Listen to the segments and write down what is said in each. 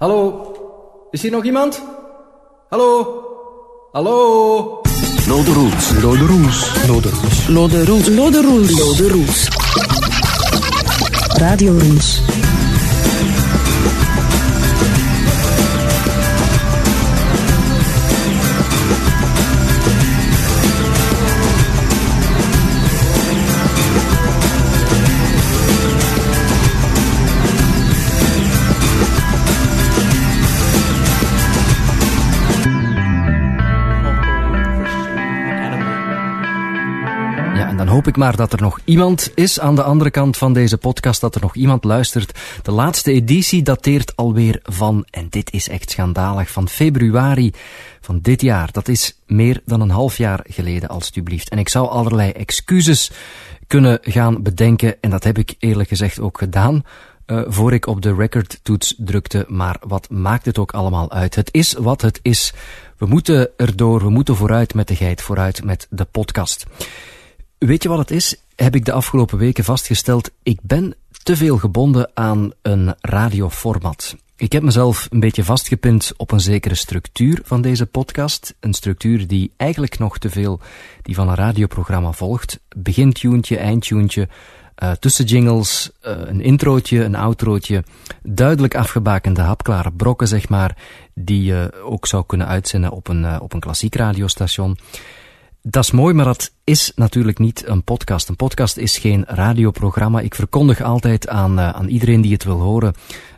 Hallo? Is hier nog iemand? Hallo? Hallo? Lode Roels. Lode Roels. Lode Roels. Lode Roels. Lode Roels. Lode Roels. Radio Roels. Hoop ik maar dat er nog iemand is aan de andere kant van deze podcast, dat er nog iemand luistert. De laatste editie dateert alweer van, en dit is echt schandalig, van februari van dit jaar. Dat is meer dan een half jaar geleden, alstublieft. En ik zou allerlei excuses kunnen gaan bedenken, en dat heb ik eerlijk gezegd ook gedaan. Uh, voor ik op de recordtoets drukte, maar wat maakt het ook allemaal uit? Het is wat het is. We moeten erdoor, we moeten vooruit met de geit, vooruit met de podcast. Weet je wat het is? Heb ik de afgelopen weken vastgesteld. Ik ben te veel gebonden aan een radioformat. Ik heb mezelf een beetje vastgepind op een zekere structuur van deze podcast. Een structuur die eigenlijk nog te veel die van een radioprogramma volgt. Begintuntje, eindtuntje, uh, tussenjingles, uh, een introotje, een outrootje. Duidelijk afgebakende hapklare brokken, zeg maar, die je ook zou kunnen uitzenden op een, uh, op een klassiek radiostation. Dat is mooi, maar dat is natuurlijk niet een podcast. Een podcast is geen radioprogramma. Ik verkondig altijd aan, uh, aan iedereen die het wil horen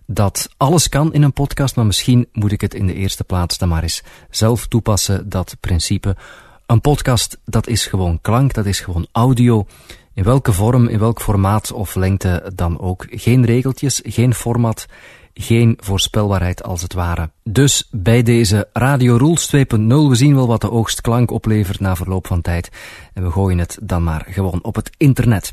dat alles kan in een podcast, maar misschien moet ik het in de eerste plaats dan maar eens zelf toepassen, dat principe. Een podcast, dat is gewoon klank, dat is gewoon audio. In welke vorm, in welk formaat of lengte dan ook. Geen regeltjes, geen format geen voorspelbaarheid als het ware. Dus bij deze Radio Rules 2.0, we zien wel wat de oogst klank oplevert na verloop van tijd. En we gooien het dan maar gewoon op het internet.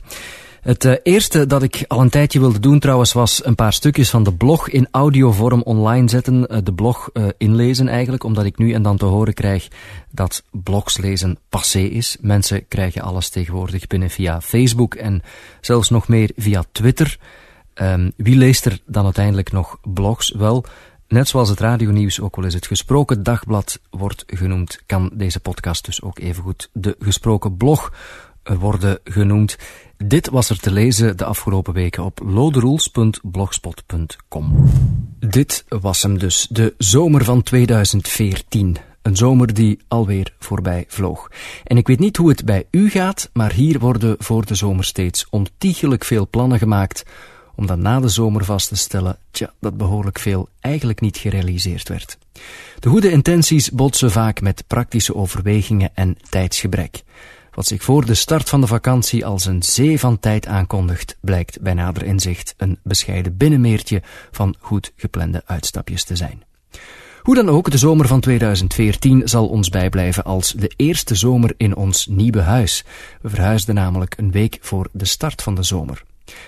Het uh, eerste dat ik al een tijdje wilde doen trouwens was een paar stukjes van de blog in audiovorm online zetten. Uh, de blog uh, inlezen eigenlijk, omdat ik nu en dan te horen krijg dat blogs lezen passé is. Mensen krijgen alles tegenwoordig binnen via Facebook en zelfs nog meer via Twitter. Um, wie leest er dan uiteindelijk nog blogs? Wel, net zoals het radionieuws ook wel eens het gesproken dagblad wordt genoemd, kan deze podcast dus ook evengoed de gesproken blog eh, worden genoemd. Dit was er te lezen de afgelopen weken op loderoels.blogspot.com. Dit was hem dus, de zomer van 2014. Een zomer die alweer voorbij vloog. En ik weet niet hoe het bij u gaat, maar hier worden voor de zomer steeds ontiegelijk veel plannen gemaakt om dan na de zomer vast te stellen, tja, dat behoorlijk veel eigenlijk niet gerealiseerd werd. De goede intenties botsen vaak met praktische overwegingen en tijdsgebrek. Wat zich voor de start van de vakantie als een zee van tijd aankondigt, blijkt bij nader inzicht een bescheiden binnenmeertje van goed geplande uitstapjes te zijn. Hoe dan ook, de zomer van 2014 zal ons bijblijven als de eerste zomer in ons nieuwe huis. We verhuisden namelijk een week voor de start van de zomer.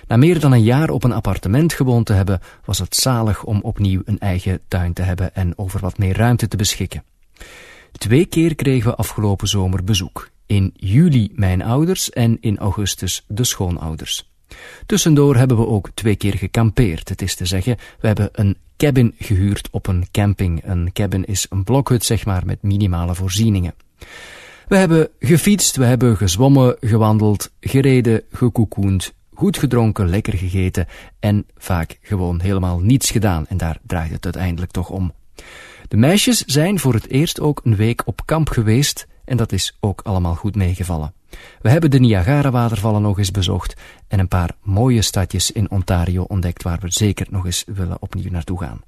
Na meer dan een jaar op een appartement gewoond te hebben, was het zalig om opnieuw een eigen tuin te hebben en over wat meer ruimte te beschikken. Twee keer kregen we afgelopen zomer bezoek. In juli mijn ouders en in augustus de schoonouders. Tussendoor hebben we ook twee keer gekampeerd. Het is te zeggen, we hebben een cabin gehuurd op een camping. Een cabin is een blokhut, zeg maar, met minimale voorzieningen. We hebben gefietst, we hebben gezwommen, gewandeld, gereden, gekoekoend, goed gedronken, lekker gegeten en vaak gewoon helemaal niets gedaan. En daar draait het uiteindelijk toch om. De meisjes zijn voor het eerst ook een week op kamp geweest en dat is ook allemaal goed meegevallen. We hebben de Niagara-watervallen nog eens bezocht en een paar mooie stadjes in Ontario ontdekt waar we zeker nog eens willen opnieuw naartoe gaan.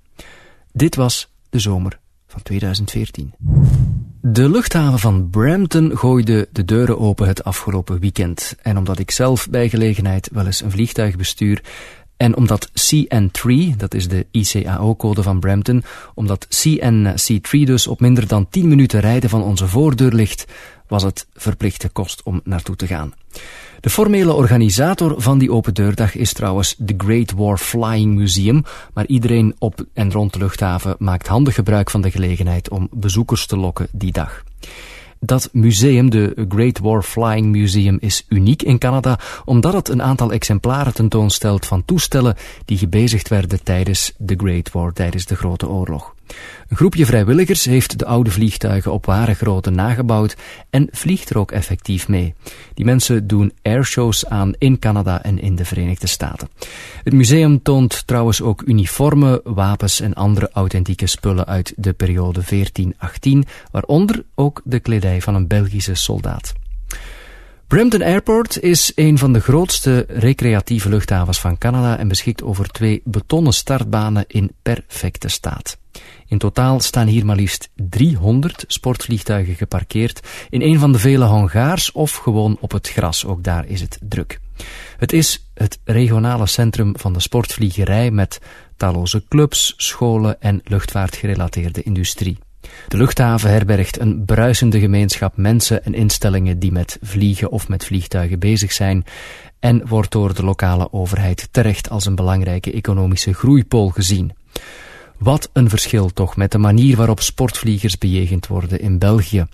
Dit was de zomer van 2014. De luchthaven van Brampton gooide de deuren open het afgelopen weekend. En omdat ik zelf bij gelegenheid wel eens een vliegtuig bestuur, en omdat CN3, dat is de ICAO-code van Brampton, omdat CN-C3 dus op minder dan 10 minuten rijden van onze voordeur ligt, was het verplichte kost om naartoe te gaan. De formele organisator van die open deurdag is trouwens de Great War Flying Museum, maar iedereen op en rond de luchthaven maakt handig gebruik van de gelegenheid om bezoekers te lokken die dag. Dat museum, de Great War Flying Museum, is uniek in Canada omdat het een aantal exemplaren tentoonstelt van toestellen die gebezigd werden tijdens de Great War, tijdens de Grote Oorlog. Een groepje vrijwilligers heeft de oude vliegtuigen op ware grootte nagebouwd en vliegt er ook effectief mee. Die mensen doen airshows aan in Canada en in de Verenigde Staten. Het museum toont trouwens ook uniformen, wapens en andere authentieke spullen uit de periode 1418, waaronder ook de kledij van een Belgische soldaat. Brampton Airport is een van de grootste recreatieve luchthavens van Canada en beschikt over twee betonnen startbanen in perfecte staat. In totaal staan hier maar liefst 300 sportvliegtuigen geparkeerd in een van de vele hangars of gewoon op het gras. Ook daar is het druk. Het is het regionale centrum van de sportvliegerij met talloze clubs, scholen en luchtvaartgerelateerde industrie. De luchthaven herbergt een bruisende gemeenschap mensen en instellingen die met vliegen of met vliegtuigen bezig zijn en wordt door de lokale overheid terecht als een belangrijke economische groeipool gezien. Wat een verschil toch met de manier waarop sportvliegers bejegend worden in België.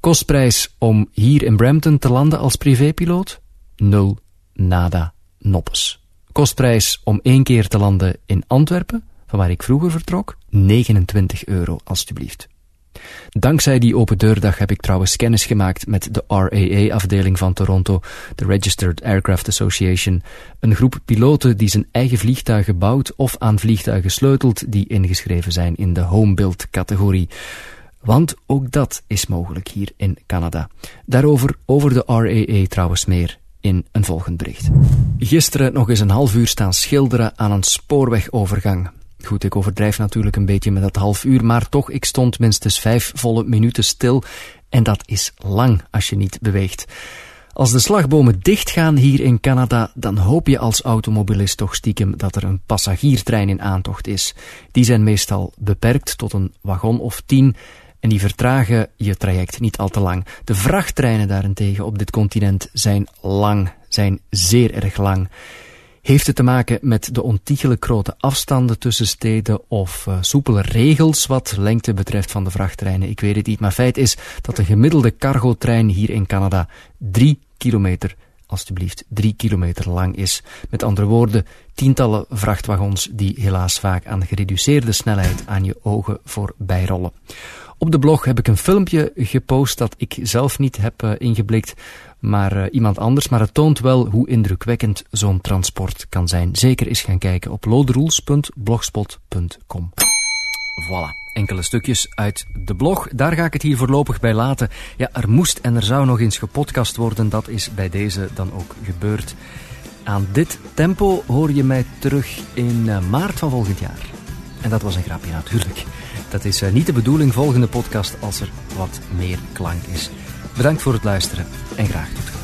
Kostprijs om hier in Brampton te landen als privépiloot? Nul, nada, noppes. Kostprijs om één keer te landen in Antwerpen, van waar ik vroeger vertrok? 29 euro, alstublieft. Dankzij die open deurdag heb ik trouwens kennis gemaakt met de RAA-afdeling van Toronto, de Registered Aircraft Association, een groep piloten die zijn eigen vliegtuigen bouwt of aan vliegtuigen sleutelt die ingeschreven zijn in de homebuild-categorie. Want ook dat is mogelijk hier in Canada. Daarover over de RAA trouwens meer in een volgend bericht. Gisteren nog eens een half uur staan schilderen aan een spoorwegovergang. Goed, ik overdrijf natuurlijk een beetje met dat half uur, maar toch, ik stond minstens vijf volle minuten stil. En dat is lang als je niet beweegt. Als de slagbomen dichtgaan hier in Canada, dan hoop je als automobilist toch stiekem dat er een passagiertrein in aantocht is. Die zijn meestal beperkt tot een wagon of tien en die vertragen je traject niet al te lang. De vrachttreinen daarentegen op dit continent zijn lang, zijn zeer erg lang. Heeft het te maken met de ontiegelijk grote afstanden tussen steden of uh, soepele regels wat lengte betreft van de vrachttreinen? Ik weet het niet, maar feit is dat de gemiddelde cargotrein hier in Canada drie kilometer, alstublieft drie kilometer lang is. Met andere woorden, tientallen vrachtwagons die helaas vaak aan gereduceerde snelheid aan je ogen voorbij rollen. Op de blog heb ik een filmpje gepost dat ik zelf niet heb uh, ingeblikt, maar uh, iemand anders. Maar het toont wel hoe indrukwekkend zo'n transport kan zijn. Zeker eens gaan kijken op loderoels.blogspot.com. Voilà, enkele stukjes uit de blog. Daar ga ik het hier voorlopig bij laten. Ja, er moest en er zou nog eens gepodcast worden. Dat is bij deze dan ook gebeurd. Aan dit tempo hoor je mij terug in uh, maart van volgend jaar. En dat was een grapje natuurlijk. Dat is uh, niet de bedoeling volgende podcast als er wat meer klank is. Bedankt voor het luisteren en graag